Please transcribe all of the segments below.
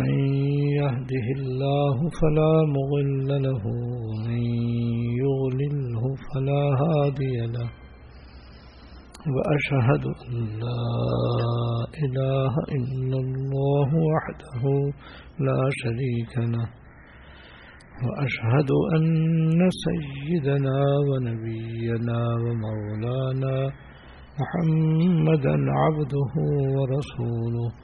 من يهده الله فلا مضل له ومن يضلله فلا هادي له. وأشهد أن لا إله إلا الله وحده لا شريك له. وأشهد أن سيدنا ونبينا ومولانا محمدا عبده ورسوله.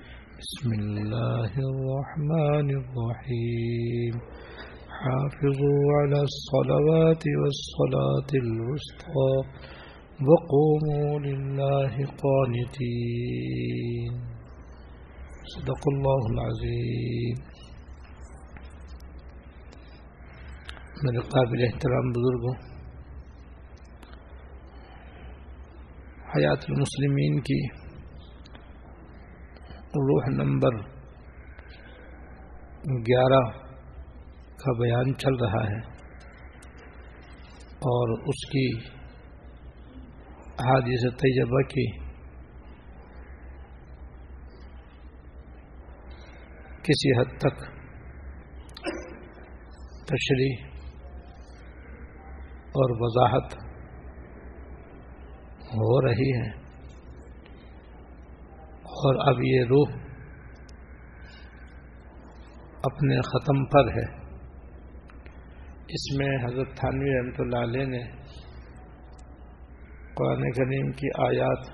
بسم الله الرحمن الرحيم. حافظوا على الصلوات والصلاة الوسطى وقوموا لله قانتين. صدق الله العظيم. میرے قابل احترام بزرگوں حیات المسلمین کی روح نمبر گیارہ کا بیان چل رہا ہے اور اس کی حادث طیبہ کی کسی حد تک تشریح اور وضاحت ہو رہی ہے۔ اور اب یہ روح اپنے ختم پر ہے۔ اس میں حضرت تھانوی رحمۃ اللہ علیہ نے قرآن کریم کی آیات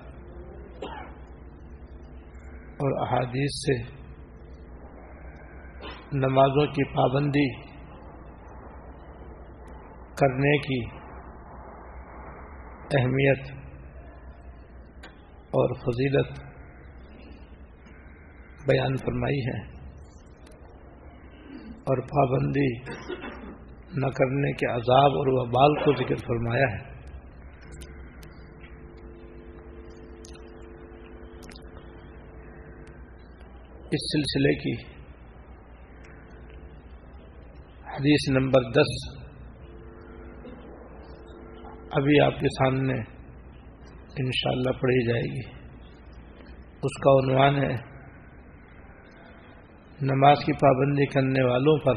اور احادیث سے نمازوں کی پابندی کرنے کی اہمیت اور فضیلت بیان فرمائی ہے اور پابندی نہ کرنے کے عذاب اور وبال کو ذکر فرمایا ہے۔ اس سلسلے کی حدیث نمبر دس ابھی آپ کے سامنے انشاءاللہ پڑھی جائے گی۔ اس کا عنوان ہے نماز کی پابندی کرنے والوں پر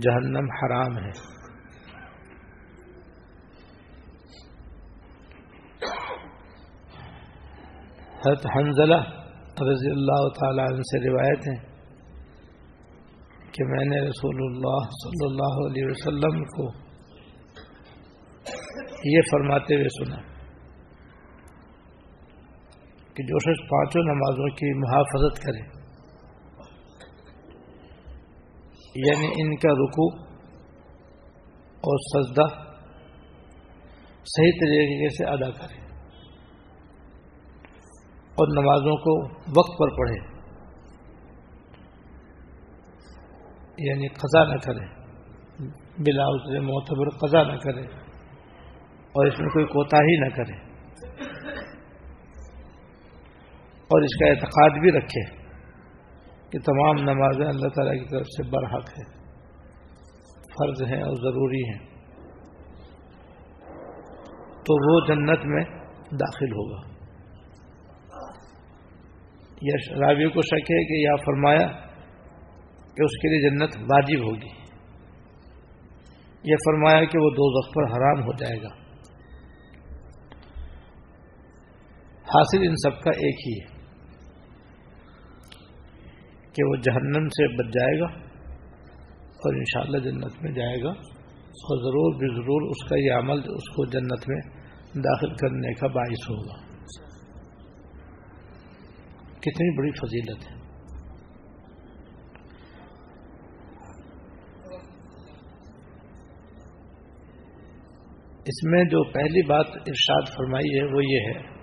جہنم حرام ہے۔ حضرت حنزلہ رضی اللہ تعالی عنہ سے روایت ہے کہ میں نے رسول اللہ صلی اللہ علیہ وسلم کو یہ فرماتے ہوئے سنا۔ کہ جو شخص پانچوں نمازوں کی محافظت کرے۔ یعنی ان کا رکو اور سجدہ صحیح طریقے سے ادا کرے اور نمازوں کو وقت پر پڑھے۔ یعنی قضا نہ کرے۔ بلا اسے معتبر قضا نہ کرے۔ اور اس میں کوئی کوتا ہی نہ کرے۔ اور اس کا اعتقاد بھی رکھے کہ تمام نمازیں اللہ تعالیٰ کی طرف سے برحق ہے فرض ہیں اور ضروری ہیں۔ تو وہ جنت میں داخل ہوگا۔ یا شرابی کو شک ہے کہ یا فرمایا کہ اس کے لیے جنت واجب ہوگی۔ یہ فرمایا کہ وہ دو پر حرام ہو جائے گا۔ حاصل ان سب کا ایک ہی ہے۔ کہ وہ جہنم سے بچ جائے گا اور انشاءاللہ جنت میں جائے گا اور ضرور بھی ضرور اس کا یہ عمل اس کو جنت میں داخل کرنے کا باعث ہوگا۔ کتنی بڑی فضیلت ہے۔ اس میں جو پہلی بات ارشاد فرمائی ہے وہ یہ ہے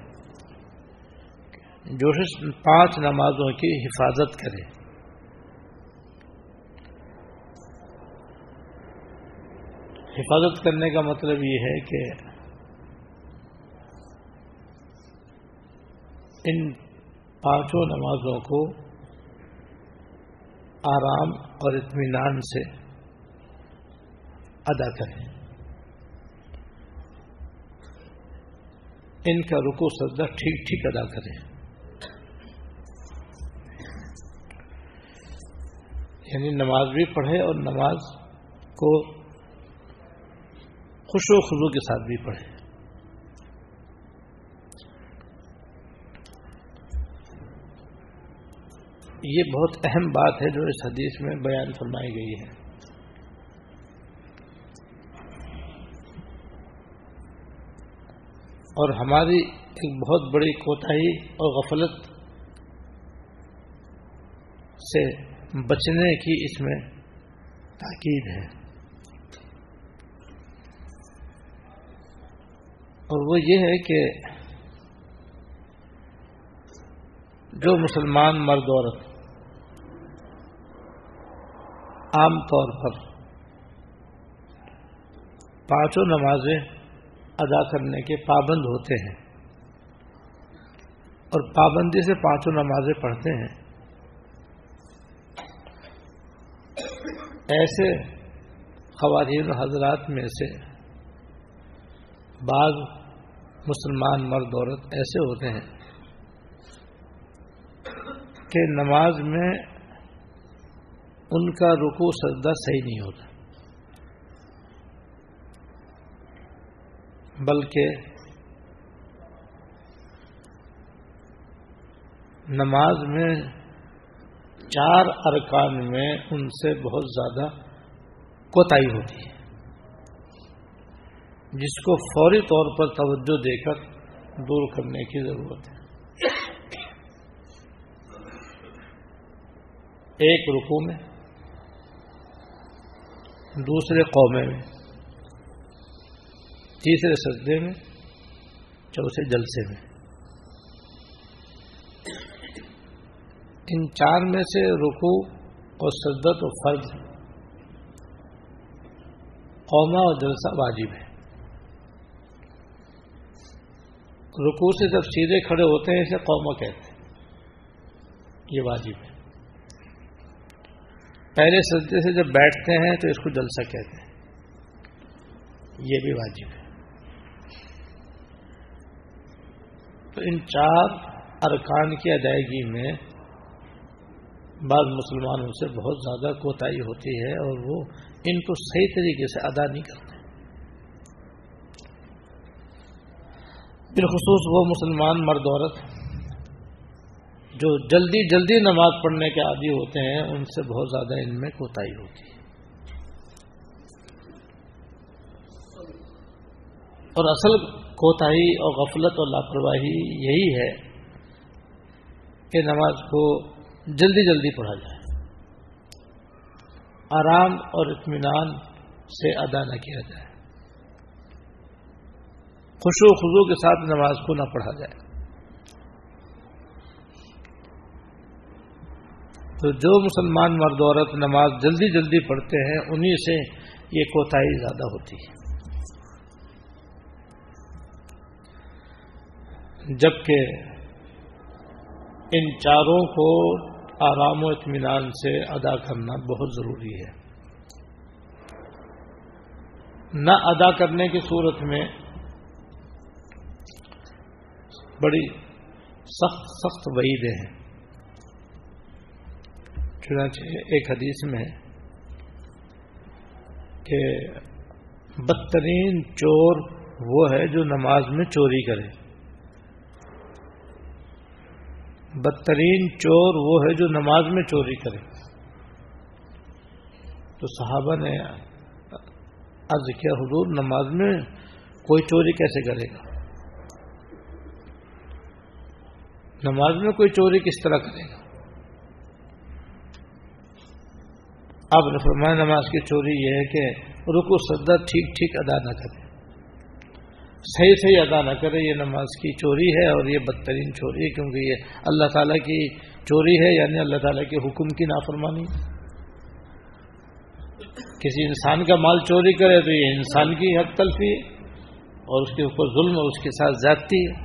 جو پانچ نمازوں کی حفاظت کرے حفاظت کرنے کا مطلب یہ ہے کہ ان پانچوں نمازوں کو آرام اور اطمینان سے ادا کریں۔ ان کا رکو سجدہ ٹھیک ٹھیک ادا کریں۔ یعنی نماز بھی پڑھے اور نماز کو خوش و خزو کے ساتھ بھی پڑھے یہ بہت اہم بات ہے جو اس حدیث میں بیان فرمائی گئی ہے۔ اور ہماری ایک بہت بڑی کوتاہی اور غفلت سے بچنے کی اس میں تاکید ہے۔ اور وہ یہ ہے کہ جو مسلمان مرد عورت عام طور پر پانچوں نمازیں ادا کرنے کے پابند ہوتے ہیں اور پابندی سے پانچوں نمازیں پڑھتے ہیں، ایسے خواتین حضرات میں سے بعض مسلمان مرد عورت ایسے ہوتے ہیں کہ نماز میں ان کا رکو سجدہ صحیح نہیں ہوتا بلکہ نماز میں چار ارکان میں ان سے بہت زیادہ کوتاہی ہوتی ہے جس کو فوری طور پر توجہ دے کر دور کرنے کی ضرورت ہے۔ ایک رکو میں، دوسرے قومے میں، تیسرے سجدے میں، چوتھے جلسے میں۔ ان چار میں سے رکو اور سجدت و فرض قوما اور جلسہ واجب ہے۔ رکو سے جب سیدھے کھڑے ہوتے ہیں، اسے قوما کہتے ہیں۔ یہ واجب ہے۔ پہلے سجدے سے جب بیٹھتے ہیں، تو اس کو جلسہ کہتے ہیں۔ یہ بھی واجب ہے۔ تو ان چار ارکان کی ادائیگی میں بعض مسلمانوں سے بہت زیادہ کوتاہی ہوتی ہے اور وہ ان کو صحیح طریقے سے ادا نہیں کرتے۔ بالخصوص وہ مسلمان مرد عورت جو جلدی جلدی نماز پڑھنے کے عادی ہوتے ہیں، ان سے بہت زیادہ ان میں کوتاہی ہوتی ہے۔ اور اصل کوتاہی اور غفلت اور لاپرواہی یہی ہے کہ نماز کو جلدی جلدی پڑھا جائے۔ آرام اور اطمینان سے ادا نہ کیا جائے۔ خوش و خزو کے ساتھ نماز کو نہ پڑھا جائے۔ تو جو مسلمان مرد عورت نماز جلدی جلدی پڑھتے ہیں انہی سے یہ کوتاہی زیادہ ہوتی ہے۔ جبکہ ان چاروں کو آرام و اطمینان سے ادا کرنا بہت ضروری ہے۔ نہ ادا کرنے کی صورت میں بڑی سخت سخت وعیدیں ہیں۔ چنانچہ ایک حدیث میں کہ بدترین چور وہ ہے جو نماز میں چوری کرے۔ بدترین چور وہ ہے جو نماز میں چوری کرے۔ تو صحابہ نے عرض کیا، حضور، نماز میں کوئی چوری کیسے کرے گا؟ نماز میں کوئی چوری کس طرح کرے گا؟ اب نے فرمایا نماز کی چوری یہ ہے کہ رکو سدا ٹھیک ٹھیک ادا نہ کرے۔ صحیح صحیح ادا نہ کرے، یہ نماز کی چوری ہے اور یہ بدترین چوری ہے کیونکہ یہ اللہ تعالیٰ کی چوری ہے یعنی اللہ تعالیٰ کے حکم کی نافرمانی۔ کسی انسان کا مال چوری کرے تو یہ انسان کی حق تلفی ہے اور اس کے اوپر ظلم اور اس کے ساتھ زیادتی ہے۔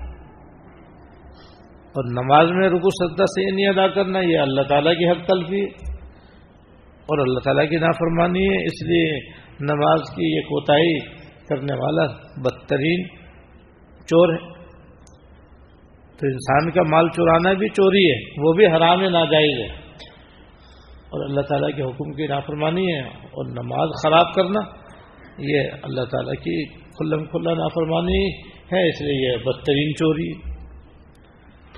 اور نماز میں رکو سدا سے یہ نہیں ادا کرنا، یہ اللہ تعالیٰ کی حق تلفی۔ ہے اور اللہ تعالیٰ کی نافرمانی ہے، اس لیے نماز کی یہ کوتاہی کرنے والا بدترین چور ہے۔ تو انسان کا مال چورانا بھی چوری ہے، وہ بھی حرام ناجائز ہے۔ اور اللہ تعالیٰ کے حکم کی نافرمانی ہے، اور نماز خراب کرنا، یہ اللہ تعالیٰ کی کھلم کھلا نافرمانی ہے، اس لیے یہ بدترین چوری۔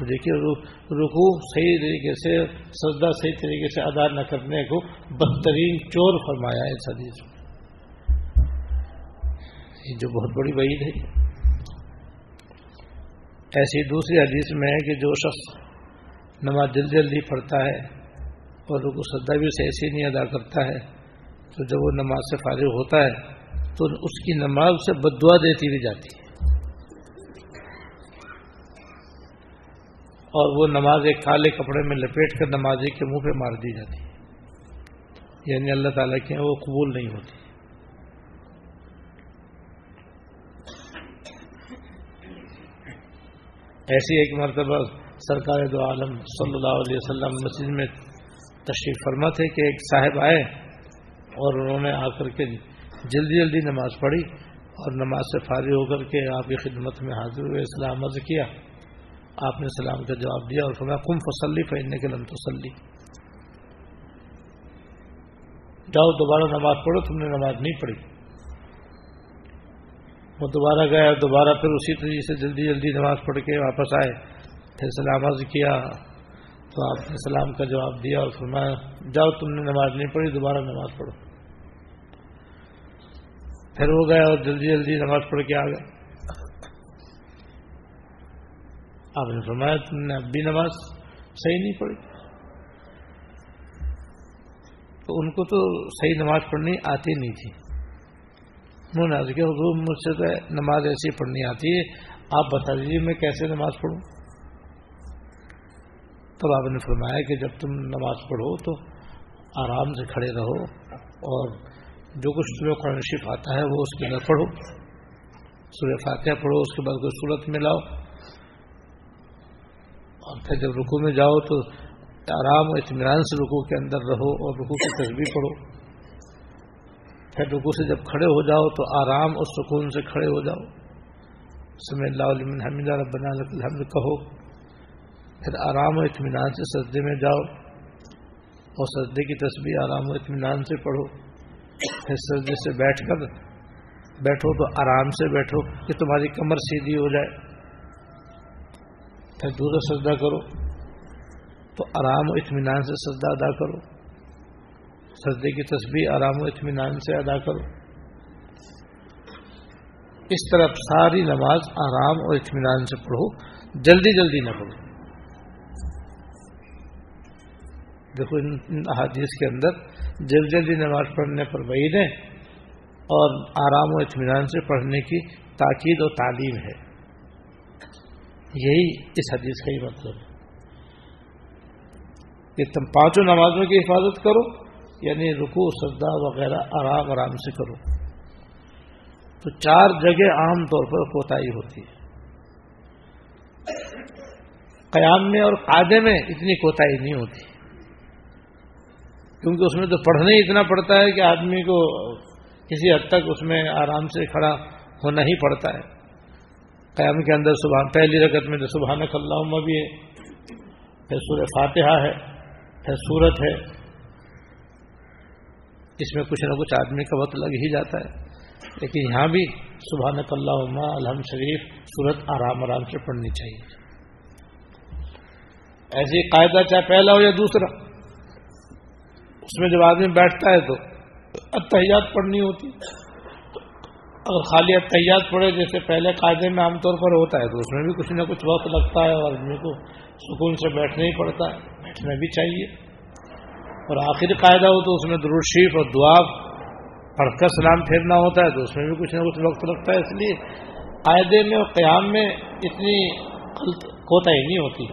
تو دیکھیے رکو صحیح طریقے سے، سجدہ صحیح طریقے سے ادا نہ کرنے کو بدترین چور فرمایا ہے اس حدیث میں۔ جو بہت بڑی وعید ہے۔ ایسی دوسری حدیث میں ہے کہ جو شخص نماز جلدی جلدی پڑھتا ہے اور رکو سدا بھی سے ایسی نہیں ادا کرتا ہے، تو جب وہ نماز سے فارغ ہوتا ہے، تو اس کی نماز سے بدعا دیتی بھی جاتی ہے۔ اور وہ نماز ایک کالے کپڑے میں لپیٹ کر نمازی کے منہ پہ مار دی جاتی۔ ہے یعنی اللہ تعالیٰ کے وہ قبول نہیں ہوتی۔ ایسی ایک مرتبہ سرکار دو عالم صلی اللہ علیہ وسلم مسجد میں تشریف فرما تھے کہ ایک صاحب آئے اور انہوں نے آ کر کے جلدی جلدی نماز پڑھی اور نماز سے فارغ ہو کر کے آپ کی خدمت میں حاضر ہوئے، اسلام عرض کیا۔ آپ نے سلام کا جواب دیا اور فرمایا کم فسلی پہننے کے لم تسلی جاؤ دوبارہ نماز پڑھو، تم نے نماز نہیں پڑھی۔ وہ دوبارہ گیا دوبارہ پھر اسی طریقے سے جلدی جلدی نماز پڑھ کے واپس آئے۔ پھر سلام عرض کیا، تو آپ نے سلام کا جواب دیا اور فرمایا، جاؤ تم نے نماز نہیں پڑھی، دوبارہ نماز پڑھو۔ پھر وہ گیا اور جلدی جلدی نماز پڑھ کے آ گیا آپ نے فرمایا تم نے اب بھی نماز صحیح نہیں پڑھی۔ تو ان کو تو صحیح نماز پڑھنی آتی نہیں تھی۔ انہوں نے کیا، حضور، مجھ سے تو نماز ایسی پڑھنی آتی ہے، آپ بتا دیجیے میں کیسے نماز پڑھوں؟ تب آپ نے فرمایا کہ جب تم نماز پڑھو تو آرام سے کھڑے رہو اور جو کچھ تمہیں قرآن شریف آتا ہے وہ اس کے اندر پڑھو۔ سورہ فاتحہ پڑھو، اس کے بعد کوئی صورت میں لاؤ۔ اور پھر جب رکو میں جاؤ تو آرام و اطمینان سے رکو کے اندر رہو اور رکو کی تصویر پڑھو۔ پھر رکو سے جب کھڑے ہو جاؤ تو آرام اور سکون سے کھڑے ہو جاؤ۔ سمے اللہ علیہ حمد ربنا الحمد کہو۔ پھر آرام و اطمینان سے سجدے میں جاؤ اور سجدے کی تصویر آرام و اطمینان سے پڑھو۔ پھر سجدے سے بیٹھ کر بیٹھو تو آرام سے بیٹھو کہ تمہاری کمر سیدھی ہو جائے۔ پھر دور سجدہ کرو۔ تو آرام و اطمینان سے سجدہ ادا کرو۔ سجدے کی تصویر آرام و اطمینان سے ادا کرو۔ اس طرح ساری نماز آرام اور اطمینان سے پڑھو۔ جلدی جلدی نہ پڑھو۔ دیکھو، ان احادیث کے اندر جلد جلدی نماز پڑھنے پر وعید ہے اور آرام و اطمینان سے پڑھنے کی تاکید اور تعلیم ہے۔ یہی اس حدیث کا ہی مطلب ہے۔ کہ تم پانچوں نمازوں کی حفاظت کرو یعنی رکو سجدہ وغیرہ آرام آرام سے کرو۔ تو چار جگہ عام طور پر کوتاہی ہوتی ہے۔ قیام میں اور قاعدے میں اتنی کوتاہی نہیں ہوتی۔ کیونکہ اس میں تو پڑھنا ہی اتنا پڑتا ہے کہ آدمی کو کسی حد تک اس میں آرام سے کھڑا ہونا ہی پڑتا ہے۔ قیام کے اندر صبح پہلی رگت میں تو سبحان اللہ بھی ہے۔ پھر سورہ فاتحہ ہے، پھر سورت ہے۔ اس میں کچھ نہ کچھ آدمی کا وقت لگ ہی جاتا ہے۔ لیکن یہاں بھی صبح نق اللہ الحمد شریف صورت آرام آرام سے پڑھنی چاہیے۔ ایسے قاعدہ چاہے پہلا ہو یا دوسرا، اس میں جب آدمی بیٹھتا ہے تو اتحیات پڑھنی ہوتی۔ اگر خالی اتحیات پڑھے جیسے پہلے قاعدے میں عام طور پر ہوتا ہے، تو اس میں بھی کچھ نہ کچھ وقت لگتا ہے اور آدمی کو سکون سے بیٹھنا ہی پڑتا ہے، بیٹھنا بھی چاہیے۔ اور آخری قاعدہ ہو تو اس میں شریف اور دعا پڑھ کر سلام پھیرنا ہوتا ہے، تو اس میں بھی کچھ نہ کچھ وقت لگتا ہے۔ اس لیے قاعدے میں اور قیام میں اتنی کوتاہی نہیں ہوتی۔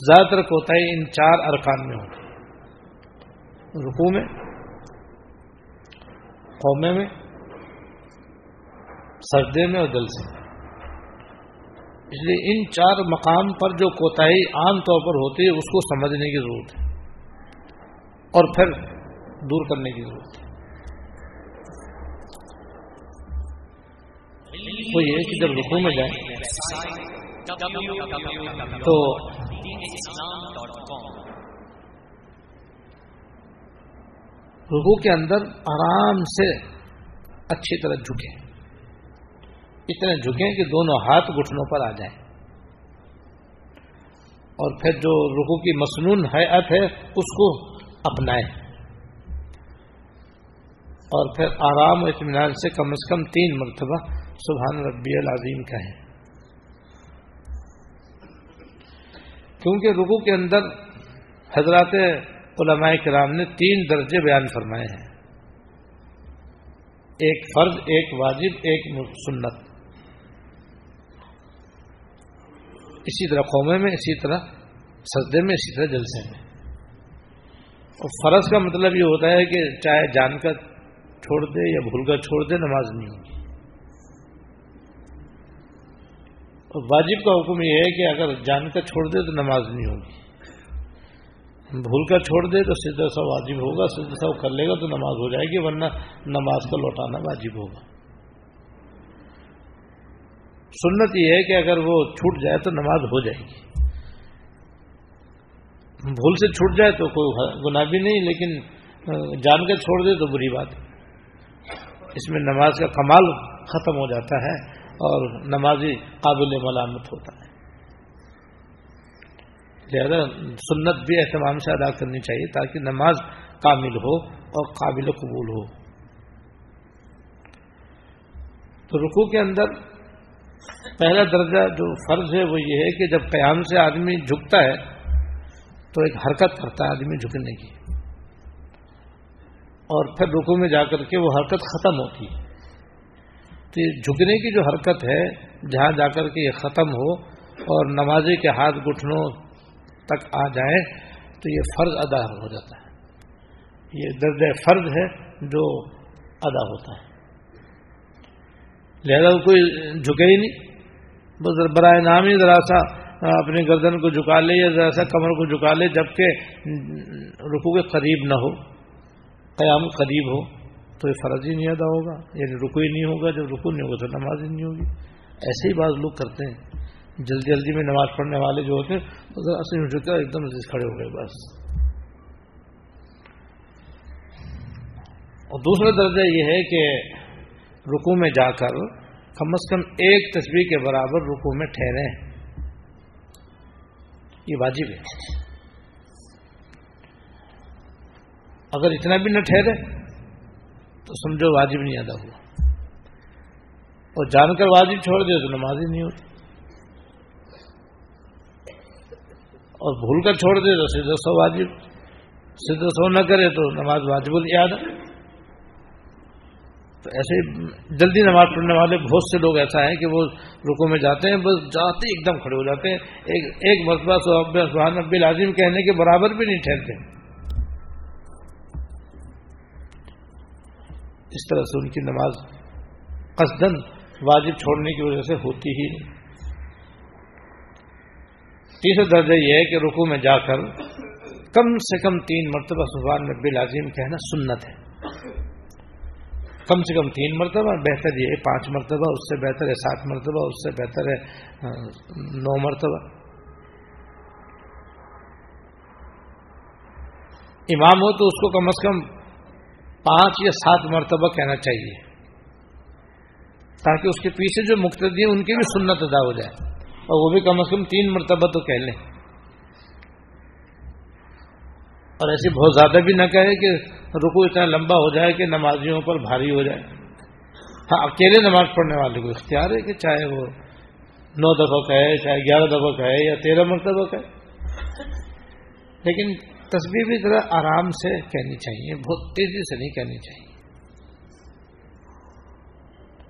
زیادہ تر کوتاہی ان چار ارکان میں ہوتی رکو میں قومے میں سردے میں اور دل سے۔ اس لیے ان چار مقام پر جو کوتاہی عام طور پر ہوتی ہے، اس کو سمجھنے کی ضرورت ہے۔ اور پھر دور کرنے کی ضرورت ہے۔ وہ یہ کہ جب رکو میں جائیں، تو رکو کے اندر آرام سے اچھی طرح جھکے اتنے جھکیں کہ دونوں ہاتھ گھٹنوں پر آ جائیں۔ اور پھر جو رکو کی مصنون حیات ہے، اس کو اپنائیں۔ اور پھر آرام و اطمینان سے کم از کم تین مرتبہ سبحان ربی العظیم کا ہے کیونکہ رکو کے اندر حضرات علماء کرام نے تین درجے بیان فرمائے ہیں۔ ایک فرض، ایک واجب، ایک سنت۔ اسی طرح قومے میں، اسی طرح سجدے میں، اسی طرح جلسے میں۔ اور فرض کا مطلب یہ ہوتا ہے کہ چاہے جان کر چھوڑ دے یا بھول کر چھوڑ دے، نماز نہیں ہوگی۔ اور واجب کا حکم یہ ہے کہ اگر جان کر چھوڑ دے تو نماز نہیں ہوگی۔ بھول کر چھوڑ دے تو سیدھا سا واجب ہوگا سیدھا سا کر لے گا تو نماز ہو جائے گی، ورنہ نماز کا لوٹانا واجب ہوگا۔ سنت یہ ہے کہ اگر وہ چھوٹ جائے تو نماز ہو جائے گی۔ بھول سے چھوٹ جائے تو کوئی گناہ بھی نہیں، لیکن جان کر چھوڑ دے تو بری بات۔ اس میں نماز کا کمال ختم ہو جاتا ہے اور نمازی قابل ملامت ہوتا ہے۔ لہذا سنت بھی اہتمام سے ادا کرنی چاہیے تاکہ نماز کامل ہو اور قابل قبول ہو۔ تو رکو کے اندر پہلا درجہ جو فرض ہے وہ یہ ہے کہ جب قیام سے آدمی جھکتا ہے تو ایک حرکت کرتا ہے آدمی جھکنے کی۔ اور پھر رکو میں جا کر کے وہ حرکت ختم ہوتی ہے۔ تو یہ جھکنے کی جو حرکت ہے، جہاں جا کر کے یہ ختم ہو اور نمازی کے ہاتھ گٹھنوں تک آ جائے تو یہ فرض ادا ہو جاتا ہے۔ یہ درد فرض ہے جو ادا ہوتا ہے۔ لہذا کوئی جھکے ہی نہیں۔ بس برائے نام ہی ذرا سا اپنی گردن کو جھکا لے یا ذرا سا کمر کو جھکا لے جبکہ رکو کے قریب نہ ہو، قیام قریب ہو، تو یہ فرض ہی نہیں ادا ہوگا۔ یعنی رکو ہی نہیں ہوگا، جب رکو نہیں ہوگا تو نماز ہی نہیں ہوگی۔ ایسے ہی بعض لوگ کرتے ہیں۔ جلدی جلدی میں نماز پڑھنے والے جو ہوتے ہیں اصل ایک دم کھڑے ہو گئے، بس۔ اور دوسرا درجہ یہ ہے کہ رکو میں جا کر کم از کم ایک تصویر کے برابر رکو میں ٹھہرے یہ واجب ہے۔ اگر اتنا بھی نہ ٹھہرے، تو سمجھو واجب نہیں ادا ہوا۔ اور جان کر واجب چھوڑ دے تو نماز ہی نہیں ہوتی۔ اور بھول کر چھوڑ دے تو سیدھا سو واجب، سیدھا سو نہ کرے تو نماز واجب یاد ہے تو ایسے جلدی نماز پڑھنے والے، بہت سے لوگ ایسا ہیں کہ وہ رکو میں جاتے ہیں، بس جاتے ایک دم کھڑے ہو جاتے ہیں۔ ایک ایک مرتبہ سبحان نبی لازم کہنے کے برابر بھی نہیں ٹھہرتے۔ اس طرح سے ان کی نماز قصدن واجب چھوڑنے کی وجہ سے ہوتی ہی نہیں۔ تیسرا درجہ یہ ہے کہ رکو میں جا کر کم سے کم تین مرتبہ سبحان نبی لازم کہنا سنت ہے۔ کم سے کم تین مرتبہ، بہتر یہ پانچ مرتبہ، اس سے بہتر ہے سات مرتبہ، اس سے بہتر ہے نو مرتبہ۔ امام ہو تو اس کو کم از کم پانچ یا سات مرتبہ کہنا چاہیے، تاکہ اس کے پیچھے جو مقتدی ہیں ان کی بھی سنت ادا ہو جائے۔ اور وہ بھی کم از کم تین مرتبہ تو کہہ لیں۔ اور ایسے بہت زیادہ بھی نہ کہے کہ رکو اتنا لمبا ہو جائے کہ نمازیوں پر بھاری ہو جائے۔ ہاں اکیلے نماز پڑھنے والے کو اختیار ہے کہ چاہے وہ نو دفعہ کہے، چاہے گیارہ دفعہ کہے یا تیرہ مرتبہ کہے۔ لیکن تصویر بھی ذرا آرام سے کہنی چاہیے، بہت تیزی سے نہیں کہنی چاہیے۔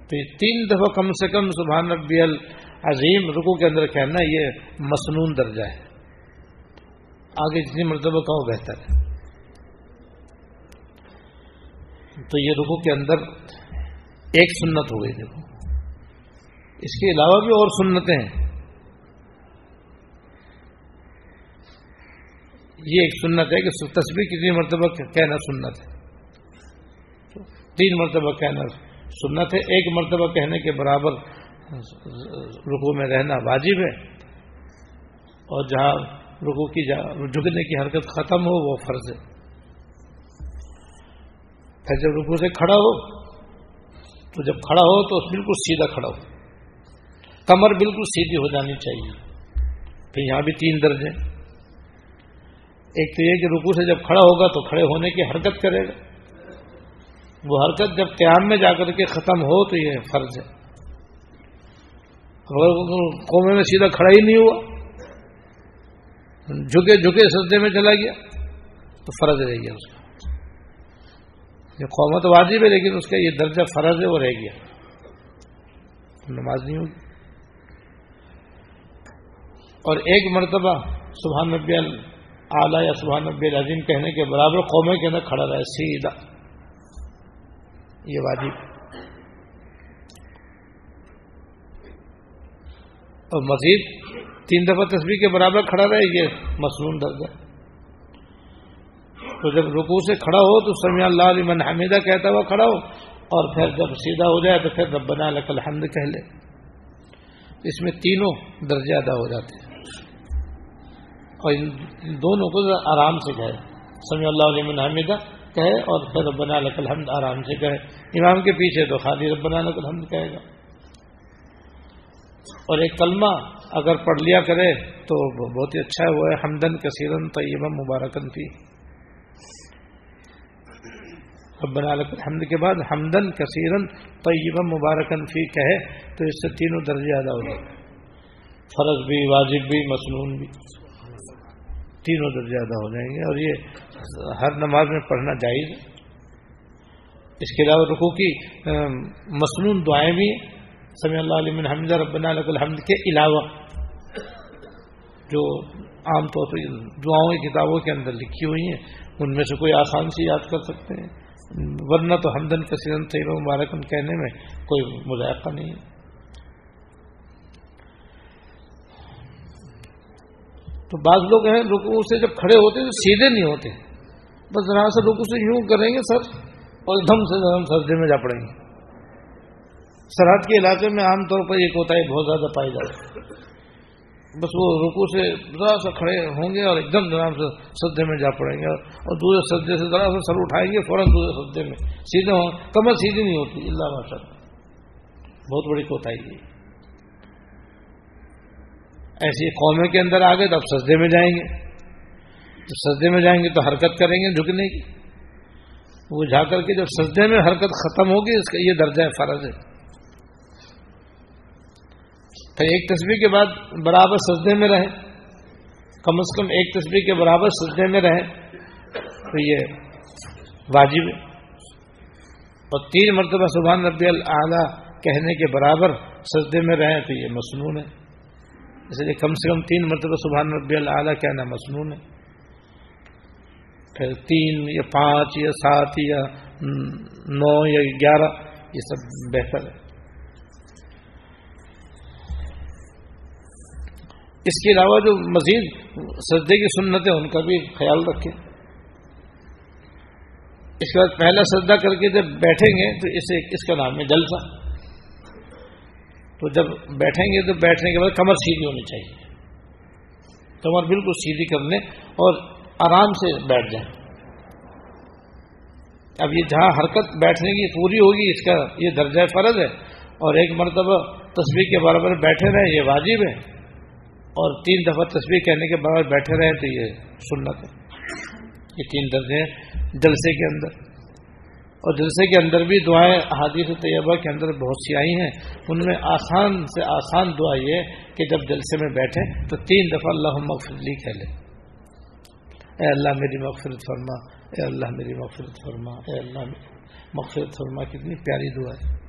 تو یہ تین دفعہ کم سے کم سبحان ربی العظیم رکو کے اندر کہنا یہ مصنون درجہ ہے۔ آگے جتنی مرتبہ کہو بہتر ہے۔ تو یہ رکو کے اندر ایک سنت ہو گئی دیکھو۔ اس کے علاوہ بھی اور سنتیں ہیں۔ یہ ایک سنت ہے کہ تصویر کتنی مرتبہ کہنا سنت ہے۔ تین مرتبہ کہنا سنت ہے۔ ایک مرتبہ کہنے کے برابر رکو میں رہنا واجب ہے اور جہاں رکو کی جھکنے کی حرکت ختم ہو، وہ فرض ہے۔ پھر جب رکو سے کھڑا ہو، تو جب کھڑا ہو، تو بالکل سیدھا کھڑا ہو۔ کمر بالکل سیدھی ہو جانی چاہیے۔ پھر یہاں بھی تین درجے ایک تو یہ کہ رکو سے جب کھڑا ہوگا، تو کھڑے ہونے کی حرکت کرے گا۔ وہ حرکت جب قیام میں جا کر کے ختم ہو، تو یہ فرض ہے۔ قومے میں سیدھا کھڑا ہی نہیں ہوا، جھکے جھکے سجدے میں چلا گیا، تو فرض رہ گیا اس کا۔ یہ قومت واجب ہے، لیکن اس کا یہ درجہ فرض ہے، وہ رہ گیا۔ نماز نہیں ہوگی اور ایک مرتبہ سبحان نبی اعلیٰ یا سبحان نبی العظیم کہنے کے برابر قومے کے اندر کھڑا رہے سیدھا۔ یہ واجب۔ اور مزید تین دفعہ تصویر کے برابر کھڑا رہے، یہ مصنون درد ہے۔ تو جب رکو سے کھڑا ہو تو سمیع اللہ علی من حمیدہ کہتا ہوا کھڑا ہو اور پھر جب سیدھا ہو جائے تو پھر ربنا لک الحمد کہہ لے۔ اس میں تینوں درجے ادا ہو جاتے ہیں۔ اور ان دونوں کو آرام سے کہے۔ سمی اللہ علیہ من حمیدہ کہے اور پھر ربنا لک الحمد آرام سے کہے۔ امام کے پیچھے تو خالی ربنا لک الحمد کہے گا۔ اور ایک کلمہ اگر پڑھ لیا کرے تو بہت ہی اچھا ہے، وہ ہے حمدن کثیرن طیبہ مبارکن فی۔ ربنا لک الحمد کے بعد حمدن کثیرن طیبہ مبارکن فی کہے تو اس سے تینوں درجے ادا ہو جائے۔ فرض بھی، واجب بھی، مصنون بھی۔ تینوں درجے ادا ہو جائیں گے اور یہ ہر نماز میں پڑھنا جائز ہے۔ اس کے علاوہ رکو کی مصنون دعائیں بھی سمی اللہ علیہ حمد ربنا لک الحمد کے علاوہ جو عام طور پر دعاؤں کی کتابوں کے اندر لکھی ہوئی ہیں، ان میں سے کوئی آسان سی یاد کر سکتے ہیں۔ ورنہ تو ہمدن کثیر طیب مبارکن کہنے میں کوئی مذائقہ نہیں۔ ہے تو بعض لوگ ہیں رکو سے جب کھڑے ہوتے تو سیدھے نہیں ہوتے۔ بس ذرا سے رکو سے یوں کریں گے سر اور ایک دم سے سردے میں جا پڑیں گے۔ سرحد کے علاقے میں عام طور پر یہ کوتا بہت زیادہ پائی جاتی بس وہ رکو سے ذرا سا کھڑے ہوں گے اور ایک دم ذرا سے سدے میں جا پڑیں گے اور دوسرے سدے سے ذرا سا سر اٹھائیں گے فوراً دوسرے سدے میں۔ سیدھے ہوں، کمر سیدھی نہیں ہوتی، اللہ ماشاء بہت بڑی کوتاہی ہے۔ ایسی قومے کے اندر آ گئے تو اب سجدے میں جائیں گے۔ تو سجدے میں جائیں گے تو حرکت کریں گے جھکنے کی۔ وہ جا کر کے جب سجدے میں حرکت ختم ہوگی، اس کا یہ درجہ ہے فرض ہے۔ تو ایک تصویر کے بعد برابر سجدے میں رہے کم از کم ایک تصویر کے برابر سجدے میں رہے تو یہ واجب ہے۔ اور تین مرتبہ سبحان ربی العلیٰ کہنے کے برابر سجدے میں رہیں تو یہ مصنون ہے۔ اس لیے کم سے کم تین مرتبہ سبحان ربی اللہ کہنا مصنون ہے۔ پھر تین یا پانچ یا سات یا نو یا گیارہ، یہ سب بہتر ہے۔ اس کے علاوہ جو مزید سجدے کی سنت ہے ان کا بھی خیال رکھیں۔ اس کے بعد پہلا سجدہ کر کے جب بیٹھیں گے، تو اسے اس کا نام ہے جلسہ۔ تو جب بیٹھیں گے، تو بیٹھنے کے بعد کمر سیدھی ہونی چاہیے۔ کمر بالکل سیدھی کر لیں اور آرام سے بیٹھ جائیں۔ اب یہ جہاں حرکت بیٹھنے کی پوری ہوگی، اس کا یہ درجہ فرض ہے۔ اور ایک مرتبہ تصویر کے برابر بیٹھے رہیں، یہ واجب ہے۔ اور تین دفعہ تصویر کہنے کے برابر بیٹھے رہیں تو یہ سنت ہے۔ یہ تین درجے ہیں جلسے کے اندر۔ اور جلسے کے اندر بھی دعائیں حادیث طیبہ کے اندر بہت سی آئی ہیں۔ ان میں آسان سے آسان دعا یہ کہ جب جلسے میں بیٹھے تو تین دفعہ اللہ مغفرلی کہہ لیں اے اللہ میری مغفرت فرما، اے اللہ میری مغفرت فرما، اے اللہ مغفرت فرما۔ کتنی پیاری دعا ہے۔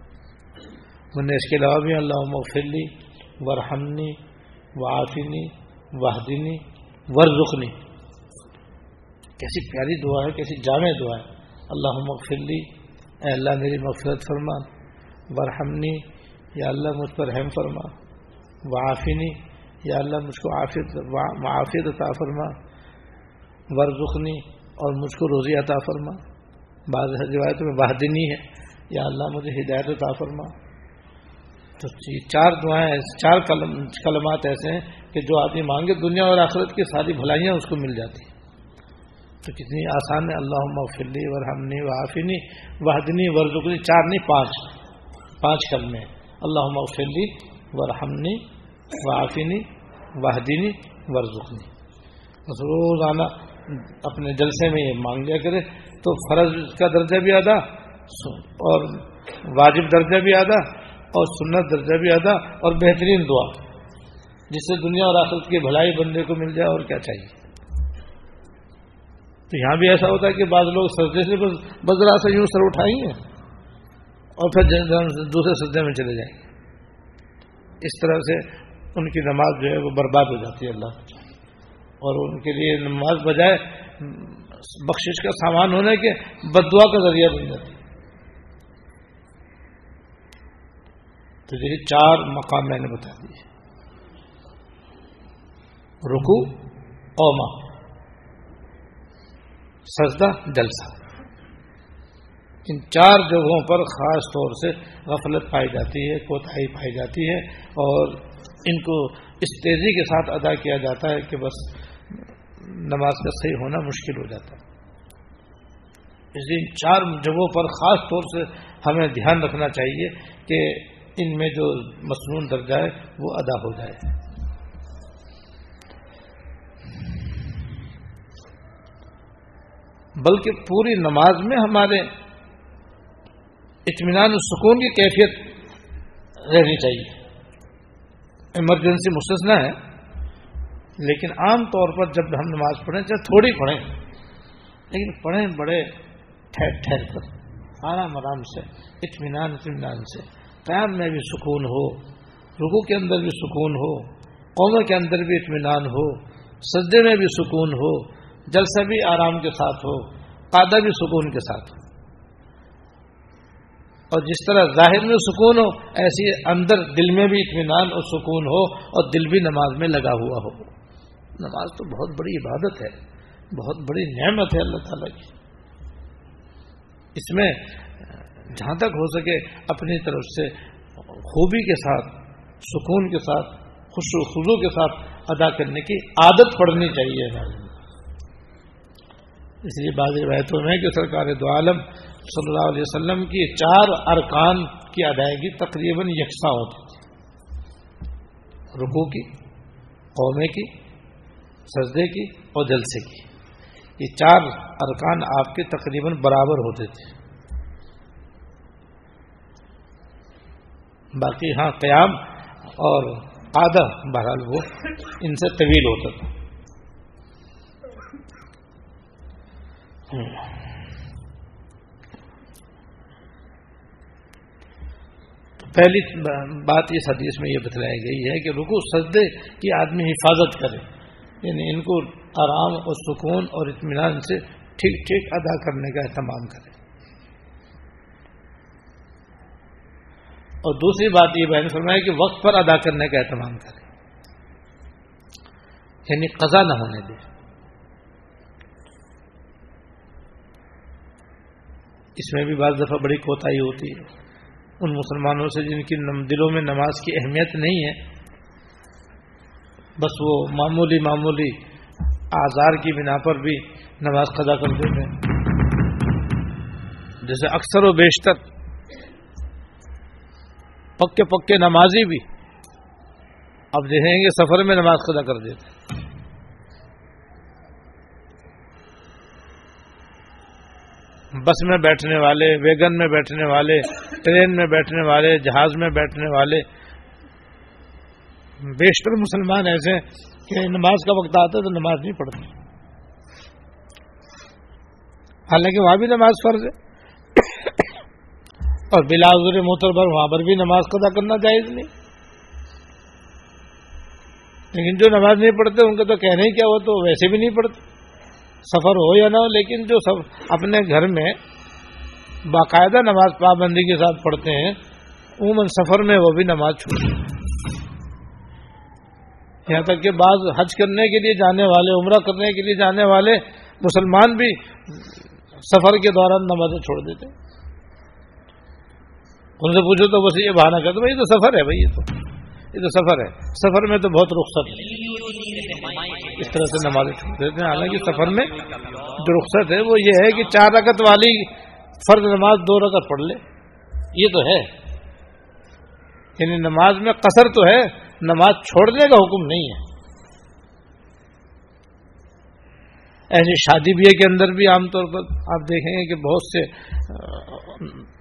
میں نے اس کے علاوہ بھی اللہ مغفرلی ورحمنی وعافنی، وحدنی ورزخنی کیسی پیاری دعا ہے، کیسی جامع دعا ہے۔ اللہ مغفلی اے اللہ میری مغفرت فرما۔ ورحمنی، یا اللہ مجھ پر رحم فرما۔ وعافنی، یا اللہ مجھ کو عافیت، معافیت عطا فرما۔ ورزخنی اور مجھ کو روزی عطا فرما۔ بعض روایتوں میں بہادنی ہے، یا اللہ مجھے ہدایت عطا فرما۔ تو جی، چار دعائیں چار کلمات ایسے ہیں کہ جو آدمی مانگے، دنیا اور آخرت کی ساری بھلائیاں اس کو مل جاتی ہیں۔ تو کتنی آسان ہے اللہ مغفلی ورحمنی وحافنی وحدنی ورزنی چار نہیں پانچ پانچ کلمے اللہ مغفلی ورحمنی وحافنی وحدینی ورزنی بس روزانہ اپنے جلسے میں یہ مانگ لیا کرے تو فرض کا درجہ بھی ادا، اور واجب درجہ بھی ادا اور سنت درجہ بھی ادا اور بہترین دعا جس سے دنیا اور آخرت کی بھلائی بندے کو مل جائے اور کیا چاہیے؟ تو یہاں بھی ایسا ہوتا ہے کہ بعض لوگ سجدے سے بزرا سے یوں سر اٹھائیں گے اور پھر دوسرے سجدے میں چلے جائیں۔ گے اس طرح سے ان کی نماز جو ہے وہ برباد ہو جاتی ہے اللہ اور ان کے لیے نماز بجائے بخشش کا سامان ہونے کے بدعا کا ذریعہ بن جاتی ہے۔ تو یہ چار مقام میں نے بتا دیے رکو اوما سجدہ، جلسہ۔ ان چار جگہوں پر خاص طور سے غفلت پائی جاتی ہے، کوتاہی پائی جاتی ہے اور ان کو اس تیزی کے ساتھ ادا کیا جاتا ہے کہ بس نماز کا صحیح ہونا مشکل ہو جاتا ہے۔ اس لیے ان چار جگہوں پر خاص طور سے ہمیں دھیان رکھنا چاہیے کہ ان میں جو مصنون درجہ ہے وہ ادا ہو جائے۔ بلکہ پوری نماز میں ہمارے اطمینان سکون کی کیفیت رہنی چاہیے۔ ایمرجنسی مستثنا ہے، لیکن عام طور پر جب ہم نماز پڑھیں، چاہے تھوڑی پڑھیں، لیکن پڑھیں بڑے ٹھہر ٹھہر کر، آرام آرام سے، اطمینان اطمینان سے۔ قیام میں بھی سکون ہو رکو کے اندر بھی سکون ہو، قوموں کے اندر بھی اطمینان ہو، سجدے میں بھی سکون ہو جلسہ بھی آرام کے ساتھ ہو، قادہ بھی سکون کے ساتھ ہو۔ اور جس طرح ظاہر میں سکون ہو، ایسی اندر دل میں بھی اطمینان اور سکون ہو اور دل بھی نماز میں لگا ہوا ہو۔ نماز تو بہت بڑی عبادت ہے، بہت بڑی نعمت ہے اللہ تعالیٰ کی۔ اس میں جہاں تک ہو سکے اپنی طرف سے خوبی کے ساتھ، سکون کے ساتھ، خوش و خزو کے ساتھ ادا کرنے کی عادت پڑنی چاہیے۔ اس لیے بعض روایتوں میں کہ سرکار دو عالم صلی اللہ علیہ وسلم کی چار ارکان کی ادائیگی تقریباً یکساں ہوتی تھی۔ رکو کی، قومے کی، سجدے کی اور جلسے کی۔ یہ چار ارکان آپ کے تقریباً برابر ہوتے تھے۔ باقی ہاں قیام اور آدھا بہرحال وہ ان سے طویل ہوتا تھا۔ پہلی بات اس حدیث میں یہ بتلائی گئی ہے کہ رکو سجدے کی آدمی حفاظت کرے۔ یعنی ان کو آرام اور سکون اور اطمینان سے ٹھیک ٹھیک ادا کرنے کا اہتمام کرے۔ اور دوسری بات یہ بہن فرمایا کہ وقت پر ادا کرنے کا اہتمام کرے یعنی قضا نہ ہونے دے اس میں بھی بعض دفعہ بڑی کوتاہی ہوتی ہے۔ ان مسلمانوں سے جن کی دلوں میں نماز کی اہمیت نہیں ہے، بس وہ معمولی معمولی آزار کی بنا پر بھی نماز قضا کر دیتے ہیں۔ جیسے اکثر و بیشتر پکے پکے نمازی بھی۔ اب دیکھیں گے سفر میں نماز قضا کر دیتے۔ بس میں بیٹھنے والے، ویگن میں بیٹھنے والے، ٹرین میں بیٹھنے والے، جہاز میں بیٹھنے والے۔ بیشتر مسلمان ایسے کہ نماز کا وقت آتا ہے تو نماز نہیں پڑھتے۔ حالانکہ وہاں بھی نماز فرض ہے۔ اور بلا موتر پر وہاں پر بھی نماز قدا کرنا جائز نہیں۔ لیکن جو نماز نہیں پڑھتے، ان کا تو کہنے ہی کیا ہو تو ویسے بھی نہیں پڑھتے۔ سفر ہو یا نہ ہو، لیکن جو سب اپنے گھر میں باقاعدہ نماز پابندی کے ساتھ پڑھتے ہیں، عموماً سفر میں وہ بھی نماز چھوڑتے یہاں تک کہ بعض حج کرنے کے لیے جانے والے، عمرہ کرنے کے لیے جانے والے مسلمان بھی سفر کے دوران نمازیں چھوڑ دیتے ان سے پوچھو تو بس یہ بہانا کرتے بھائی تو سفر ہے، بھائی یہ تو یہ تو سفر ہے۔ سفر میں تو بہت رخصت ہے۔ اس طرح سے نماز چھوڑ دیتے ہیں۔ حالانکہ سفر میں جو رخصت ہے وہ یہ ہے کہ چار رکت والی فرض نماز دو رکت پڑھ لے۔ یہ تو ہے۔ یعنی نماز میں قصر تو ہے، نماز چھوڑنے کا حکم نہیں ہے۔ ایسی شادی بیاہ کے اندر بھی عام طور پر آپ دیکھیں گے کہ بہت سے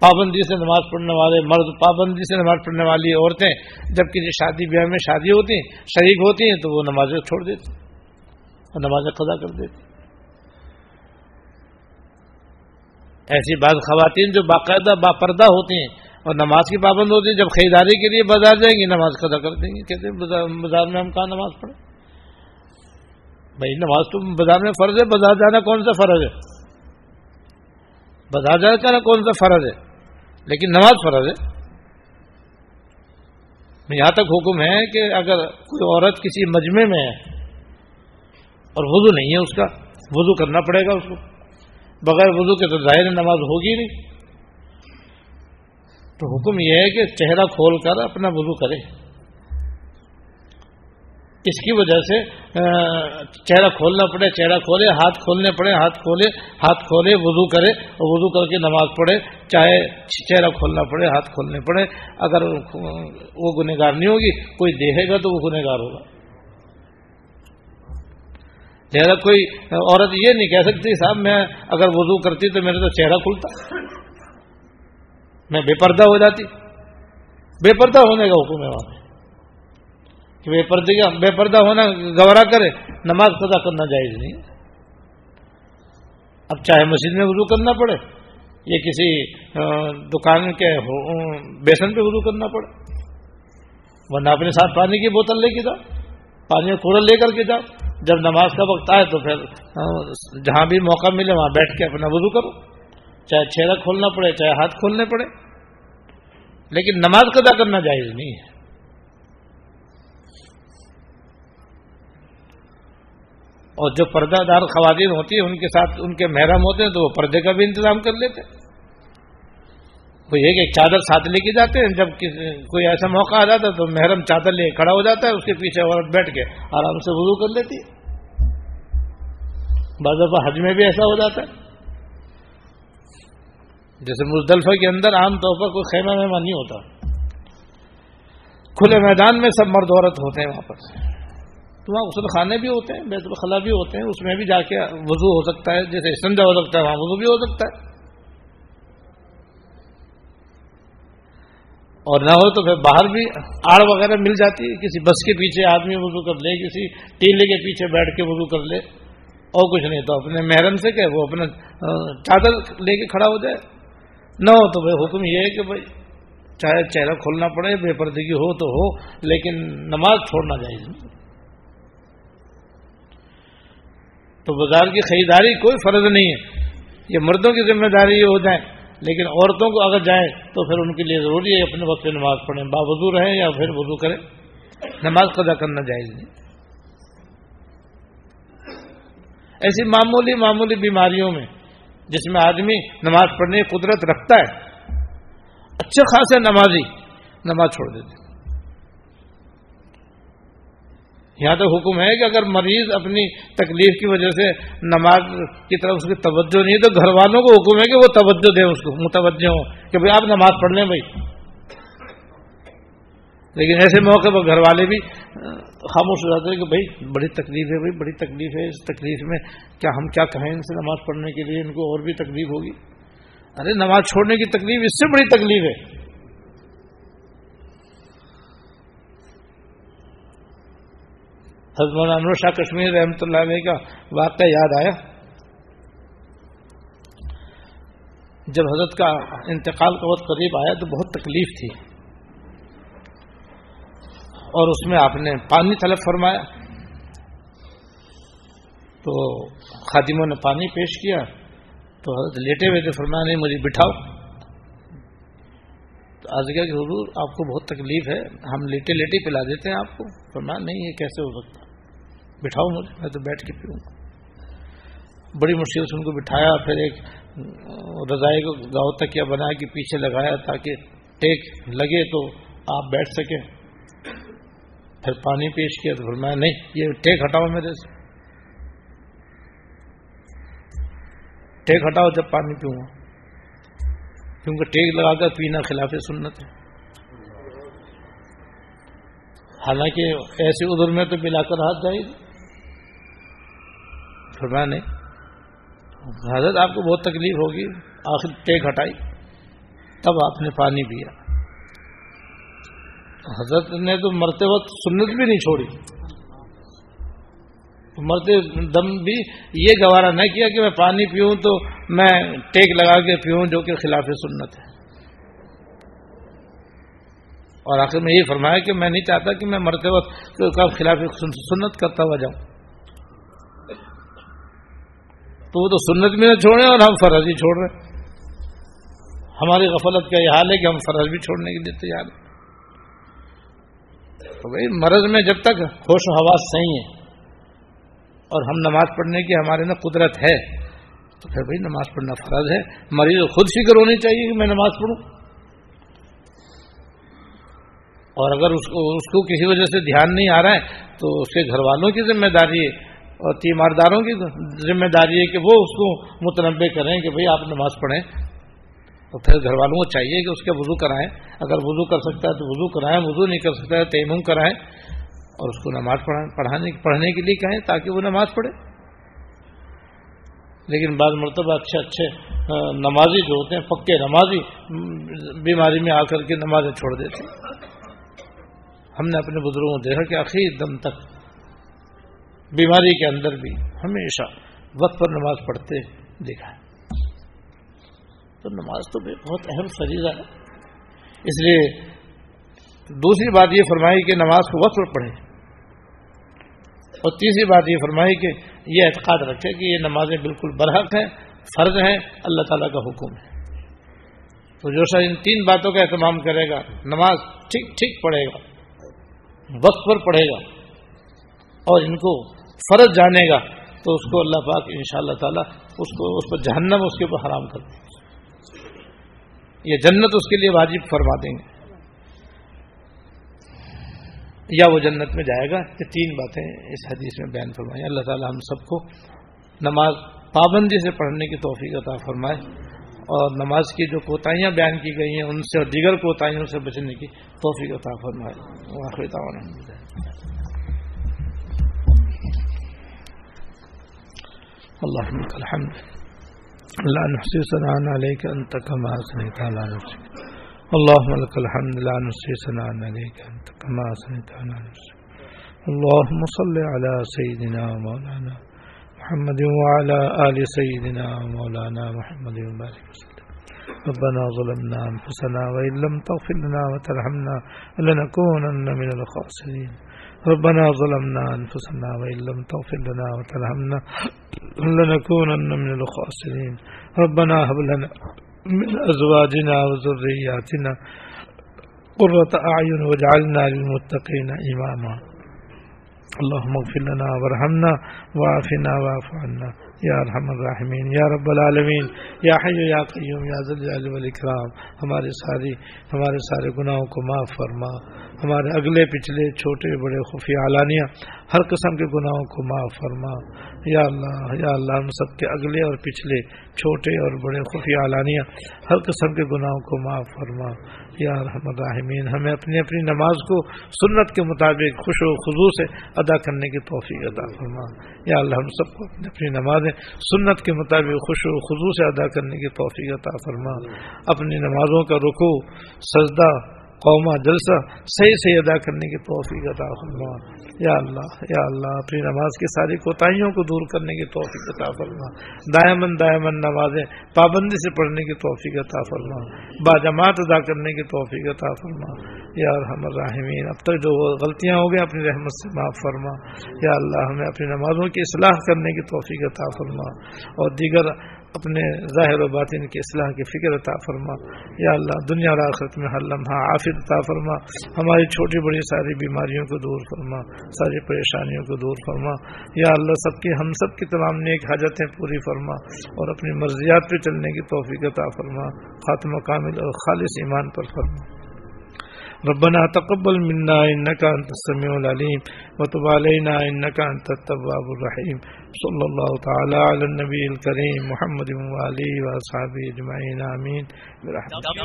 پابندی سے نماز پڑھنے والے، مرد پابندی سے نماز پڑھنے والی عورتیں جب کسی شادی بیاہ میں شادی ہوتی ہیں شریک ہوتی ہیں، تو وہ نمازیں چھوڑ دیتی، اور نمازیں قضا کر دیتی۔ ایسی بعض خواتین جو باقاعدہ، باپردہ ہوتی ہیں، اور نماز کی پابند ہوتی ہے جب خریداری کے لیے بازار جائیں گی، نماز قضا کر دیں گی، کہتے ہیں بازار میں ہم کہاں نماز پڑھیں؟ بھائی، نماز تو بازار میں فرض ہے، بازار جانا کون سا فرض ہے؟ بازار جانا کون سا فرض ہے؟ لیکن نماز فرض ہے۔ یہاں تک حکم ہے کہ اگر کوئی عورت کسی مجمع میں ہے اور وضو نہیں ہے اس کا، وضو کرنا پڑے گا اس کو۔ بغیر وضو کے تو ظاہر نماز ہوگی نہیں۔ تو حکم یہ ہے کہ چہرہ کھول کر اپنا وضو کرے۔ اس کی وجہ سے چہرہ کھولنا پڑے، چہرہ کھولے، ہاتھ کھولنے پڑے، ہاتھ کھولے ہاتھ کھولے، وضو کرے اور وضو کر کے نماز پڑھے، چاہے چہرہ کھولنا پڑے، ہاتھ کھولنے پڑے، اگر وہ گنےگار نہیں ہوگی، کوئی دیکھے گا تو وہ گنےگار ہوگا۔ چہرہ کوئی عورت یہ نہیں کہہ سکتی، صاحب، میں اگر وضو کرتی تو میرے تو چہرہ کھلتا۔ میں بے پردہ ہو جاتی۔ بے پردہ ہونے کا حکم ہے وہاں کہ بے پردے کا بے پردہ ہونا گورا کرے، نماز پدا کرنا جائز نہیں۔ اب چاہے مسجد میں وضو کرنا پڑے، یا کسی دکان کے بیسن پہ وضو کرنا پڑے۔ ورنہ اپنے ساتھ پانی کی بوتل لے کے جاؤ، پانی کوڑا لے کر کے جاؤ۔ جب نماز کا وقت آئے تو پھر جہاں بھی موقع ملے وہاں بیٹھ کے اپنا وضو کرو۔ چاہے چہرہ کھولنا پڑے، چاہے ہاتھ کھولنے پڑے۔ لیکن نماز قدا کرنا جائز نہیں ہے۔ اور جو پردہ دار خواتین ہوتی ہیں، ان کے ساتھ ان کے محرم ہوتے ہیں تو وہ پردے کا بھی انتظام کر لیتے وہ یہ کہ چادر ساتھ لے کے جاتے ہیں، جب کوئی ایسا موقع آ جاتا ہے تو محرم چادر لے کھڑا ہو جاتا ہے، اس کے پیچھے عورت بیٹھ کے آرام سے وضو کر لیتی ہے۔ بعض دفعہ حج میں بھی ایسا ہو جاتا ہے۔ جیسے مزدلفہ کے اندر عام طور پر کوئی خیمہ ویمہ نہیں ہوتا۔ کھلے میدان میں سب مرد عورت ہوتے ہیں وہاں پر۔ وہاں غسل خانے بھی ہوتے ہیں، بیت الخلا بھی ہوتے ہیں، اس میں بھی جا کے وضو ہو سکتا ہے، جیسے سنجا ہو سکتا ہے، وہاں وضو بھی ہو سکتا ہے۔ اور نہ ہو تو پھر باہر بھی آڑ وغیرہ مل جاتی ہے کسی بس کے پیچھے آدمی وضو کر لے، کسی ٹیلے کے پیچھے بیٹھ کے وضو کر لے، اور کچھ نہیں، تو اپنے محرم سے کہ وہ اپنا چادر لے کے کھڑا ہو جائے۔ نہ ہو تو بھائی حکم یہ ہے کہ بھائی، چاہے چہرہ کھولنا پڑے، بے پردگی ہو تو ہو، لیکن نماز چھوڑنا جائز نہیں تو بازار کی خریداری کوئی فرض نہیں ہے۔ یہ مردوں کی ذمہ داری یہ ہو جائے، لیکن عورتوں کو اگر جائیں تو پھر ان کے لیے ضروری ہے اپنے وقت نماز پڑھیں باوضو رہیں یا پھر وضو کریں۔ نماز قدا کرنا جائز نہیں۔ ایسی معمولی معمولی بیماریوں میں جس میں آدمی نماز پڑھنے کی قدرت رکھتا ہے، اچھے خاصے نمازی نماز چھوڑ دیتے۔ یہاں تو حکم ہے کہ اگر مریض اپنی تکلیف کی وجہ سے نماز کی طرف اس کی توجہ نہیں تو گھر والوں کو حکم ہے کہ وہ توجہ دیں اس کو، متوجہ ہوں کہ بھائی آپ نماز پڑھ لیں بھائی۔ لیکن ایسے موقع پر گھر والے بھی خاموش ہو جاتے ہیں کہ بھائی بڑی تکلیف ہے، بھائی بڑی تکلیف ہے، اس تکلیف میں کیا ہم کیا کہیں ان سے نماز پڑھنے کے لیے ان کو اور بھی تکلیف ہوگی؟ ارے نماز چھوڑنے کی تکلیف اس سے بڑی تکلیف ہے۔ حضرت مولانا شاہ کشمیر رحمۃ اللہ علیہ کا واقعہ یاد آیا؟ جب حضرت کا انتقال کا وقت قریب آیا تو بہت تکلیف تھی۔ اور اس میں آپ نے پانی طلب فرمایا۔ تو خادموں نے پانی پیش کیا۔ تو حضرت لیٹے ہوئے تھے، فرمایا، نہیں، مجھے بٹھاؤ۔ تو آج کیا کہ حضور آپ کو بہت تکلیف ہے، ہم لیٹے لیٹے پلا دیتے ہیں آپ کو۔ فرمایا، نہیں، یہ کیسے ہو سکتا؟ بٹھاؤ مجھے، میں تو بیٹھ کے پیوں گا۔ بڑی مشکل سے ان کو بٹھایا، پھر ایک رضائی کو گاؤں تک کیا بنایا کہ پیچھے لگایا تاکہ ٹیک لگے تو آپ بیٹھ سکیں۔ پھر پانی پیش کیا تو فرمایا، نہیں، یہ ٹیک ہٹاؤ میرے سے۔ ٹیک ہٹاؤ جب پانی پیوں گا۔ کیونکہ ٹیک لگا کر پینا خلاف سنت ہے۔ حالانکہ ایسے ادھر میں تو ملا کر ہاتھ جائے فرمایا نہیں حضرت آپ کو بہت تکلیف ہوگی، آخر ٹیک ہٹائی، تب آپ نے پانی پیا۔ حضرت نے تو مرتے وقت سنت بھی نہیں چھوڑی۔ مرتے دم بھی یہ گوارا نہ کیا کہ میں پانی پیوں تو میں ٹیک لگا کے پیوں جو کہ خلاف سنت ہے۔ اور آخر میں یہ فرمایا کہ میں نہیں چاہتا کہ میں مرتے وقت خلاف سنت کرتا ہوا جاؤں۔ تو وہ تو سنت میں نہ چھوڑے اور ہم فرض ہی چھوڑ رہے ہماری غفلت کا یہ حال ہے کہ ہم فرض بھی چھوڑنے کے لیے تیار ہیں۔ تو بھائی، مرض میں جب تک ہوش و حواس صحیح ہے اور ہم نماز پڑھنے کی ہمارے نا قدرت ہے، تو پھر بھائی نماز پڑھنا فرض ہے۔ مریض خود فکر ہونی چاہیے کہ میں نماز pڑھوں اور اگر اس کو اس کو کسی وجہ سے دھیان نہیں آ رہا ہے، تو اس کے گھر والوں کی ذمہ داری ہے۔ اور تیمارداروں کی ذمہ داری ہے کہ وہ اس کو متنوع کریں کہ بھئی آپ نماز پڑھیں۔ تو پھر گھر والوں کو چاہیے کہ اس کے وضو کرائیں۔ اگر وضو کر سکتا ہے تو وضو کرائیں، وضو نہیں کر سکتا ہے تیمم کرائیں۔ اور اس کو نماز پڑھانے پڑھنے کے لیے کہیں تاکہ وہ نماز پڑھے۔ لیکن بعض مرتبہ اچھے اچھے نمازی جو ہوتے ہیں، پکے نمازی بیماری میں آ کر کے نمازیں چھوڑ دیتے ہم نے اپنے بزرگوں کو دیکھا کہ آخر دم تک بیماری کے اندر بھی ہمیشہ وقت پر نماز پڑھتے دیکھا تو نماز تو بہت اہم فریضہ ہے۔ اس لیے دوسری بات یہ فرمائی کہ نماز کو وقت پر پڑھے اور تیسری بات یہ فرمائی کہ یہ اعتقاد رکھے کہ یہ نمازیں بالکل برحق ہیں، فرض ہیں، اللہ تعالیٰ کا حکم ہے۔ تو جو شاید ان تین باتوں کا اہتمام کرے گا، نماز ٹھیک ٹھیک پڑھے گا، وقت پر پڑھے گا اور ان کو فرض جانے گا، تو اس کو اللہ پاک ان شاء اللہ تعالیٰ اس کو، اس پر جہنم اس کے اوپر حرام کر دیں یہ جنت اس کے لیے واجب فرما دیں گے۔ یا وہ جنت میں جائے گا؟ یہ تین باتیں اس حدیث میں بیان فرمائیں اللہ تعالی ہم سب کو نماز پابندی سے پڑھنے کی توفیق عطا فرمائے اور نماز کی جو کوتاہیاں بیان کی گئی ہیں، ان سے اور دیگر کوتاہیوں سے بچنے کی توفیق عطا فرمائے۔ اللہ الحمد۔ اللہ نحسی سنان علیک، انت کما سنیت علی نفسک۔ اللهم لك الحمد لا نحصي ثناء عليك أنت كما اثنيت على نفسك. اللهم صل على سيدنا ومولانا محمد وعلى آل سيدنا ومولانا محمد وبارك وسلم. ربنا ظلمنا أنفسنا وإن لم تغفر لنا وترحمنا لنكونن من الخاسرين. ربنا ظلمنا أنفسنا وإن لم تغفر لنا وترحمنا لنكونن من الخاسرين. ربنا هب لنا من ازواجنا وذرياتنا قرة اعين واجعلنا للمتقين اماما اللهم اغفر لنا وارحمنا وعافنا واعف عنا. یا ارحم الراحمین، یا رب العالمین، یا حی یا قیوم، یا ذل والاکرام، ہمارے ساری ہمارے سارے گناہوں کو معاف فرما۔ ہمارے اگلے، پچھلے، چھوٹے، بڑے، خفیہ علانیہ ہر قسم کے گناہوں کو معاف فرما۔ یا اللہ یا اللہ، ہم سب کے اگلے اور پچھلے، چھوٹے اور بڑے، خفیہ علانیہ ہر قسم کے گناہوں کو معاف فرما۔ یا رحمت الرحمین ہمیں اپنی اپنی نماز کو سنت کے مطابق خوش و خضو سے ادا کرنے کی توفیق عطا فرما۔ یا اللہ ہم سب کو اپنی اپنی نمازیں سنت کے مطابق خوش و خضو سے ادا کرنے کی توفیق عطا فرما۔ اپنی نمازوں کا رکو سجدہ قوما جلسہ صحیح صحیح ادا کرنے کی توفیق عطا فرما۔ یا اللہ یا اللہ، اپنی نماز کی ساری کوتاہیوں کو دور کرنے کی توفیق عطا فرما۔ دائمن دائمن نمازیں پابندی سے پڑھنے کی توفیق عطا فرما۔ باجماعت ادا کرنے کی توفیق عطا فرما۔ یا الحم الرحمین اب تک جو غلطیاں ہو گئی اپنی رحمت سے معاف فرما۔ یا اللہ، ہمیں اپنی نمازوں کی اصلاح کرنے کی توفیق عطا فرما۔ اور دیگر اپنے ظاہر و باطن کی اصلاح کی فکر عطا فرما۔ یا اللہ، دنیا اور آخرت میں ہر لمحہ عافظ عطا فرما۔ ہماری چھوٹی بڑی ساری بیماریوں کو دور فرما، ساری پریشانیوں کو دور فرما۔ یا اللہ، سب کی، ہم سب کی تمام نیک حاجتیں پوری فرما اور اپنی مرضیات پہ چلنے کی توفیق عطا فرما۔ خاتمہ کامل اور خالص ایمان پر فرما۔ ربنا تقبل منا انك انت السميع العليم وتب علينا انك انت التواب الرحيم صلى الله تعالى على النبي الكريم محمد وعلي واصحابه اجمعين امين برحمتك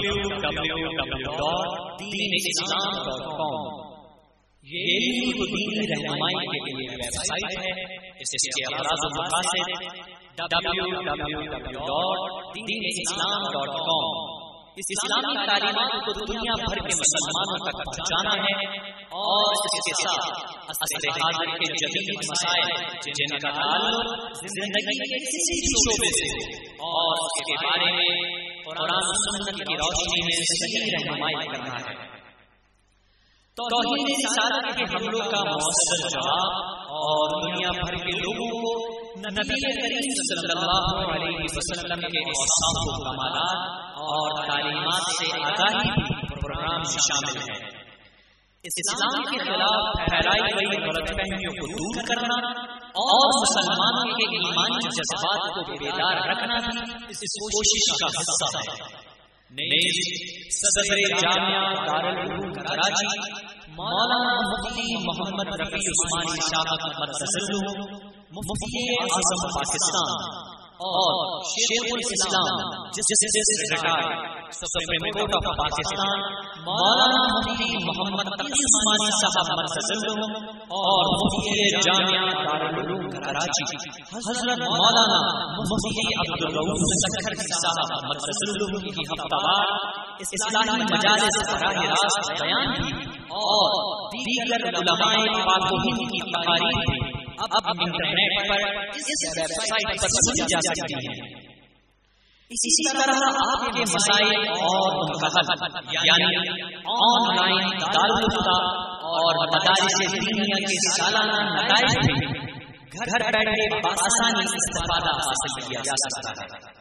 یہ دین رہنمائی کے لیے ویب سائٹ ہے، اس کے اغراض و مقاصد www.deenislam.com اس اسلامی تعلیمات کو دنیا بھر کے مسلمانوں تک پہنچانا ہے اور اس کے ساتھ اصل حاضر کے جدید مسائل جن کا تعلق زندگی کے کسی بھی شعبے سے اور اس کے بارے میں قرآن سنت کی روشنی میں صحیح رہنمائی کرنا ہے۔ توحید رسالت کے حملوں کا مؤثر جواب اور دنیا بھر کے لوگوں کو نبی کریم صلی اللہ علیہ وسلم کے اوصاف و کمالات اور تعلیمات سے آگاہی پروگرام میں شامل ہے۔ اسلام کے خلاف پھیلائی گئی غلط فہمیوں کو دور کرنا اور مسلمانوں کے ایمانی جذبات کو بیدار رکھنا بھی اس کوشش کا حصہ ہے۔ صدر جامعہ دارالعلوم کراچی مولانا مفتی محمد رفیع عثمانی شاہ مرزل مفتی اعظم پاکستان۔ اور شیخ الاسلام، جس justice retire supreme court of Pakistan مولانا مفتی محمد تقی عثمانی صاحب مرکز اور مفتی جامعہ دارالعلوم کراچی۔ حضرت مولانا مفتی عبد الرؤوف سکھر جی صاحب مرکز کی ہفتہ وار اسلامی مجالس براہ راست بیان بھی اور دیگر علماء پاک و ہند کی تقاریر بھی۔ اب انٹرنیٹ پر اس ویب سائٹ پر سنی جا سکتی ہیں اسی طرح آپ کے مسائل اور ان کا حل یعنی آن لائن دارالفتا اور مدارس دینیا کے سالانہ نتائج بھی گھر بیٹھے بآسانی استفادہ حاصل کیا جا سکتا ہے۔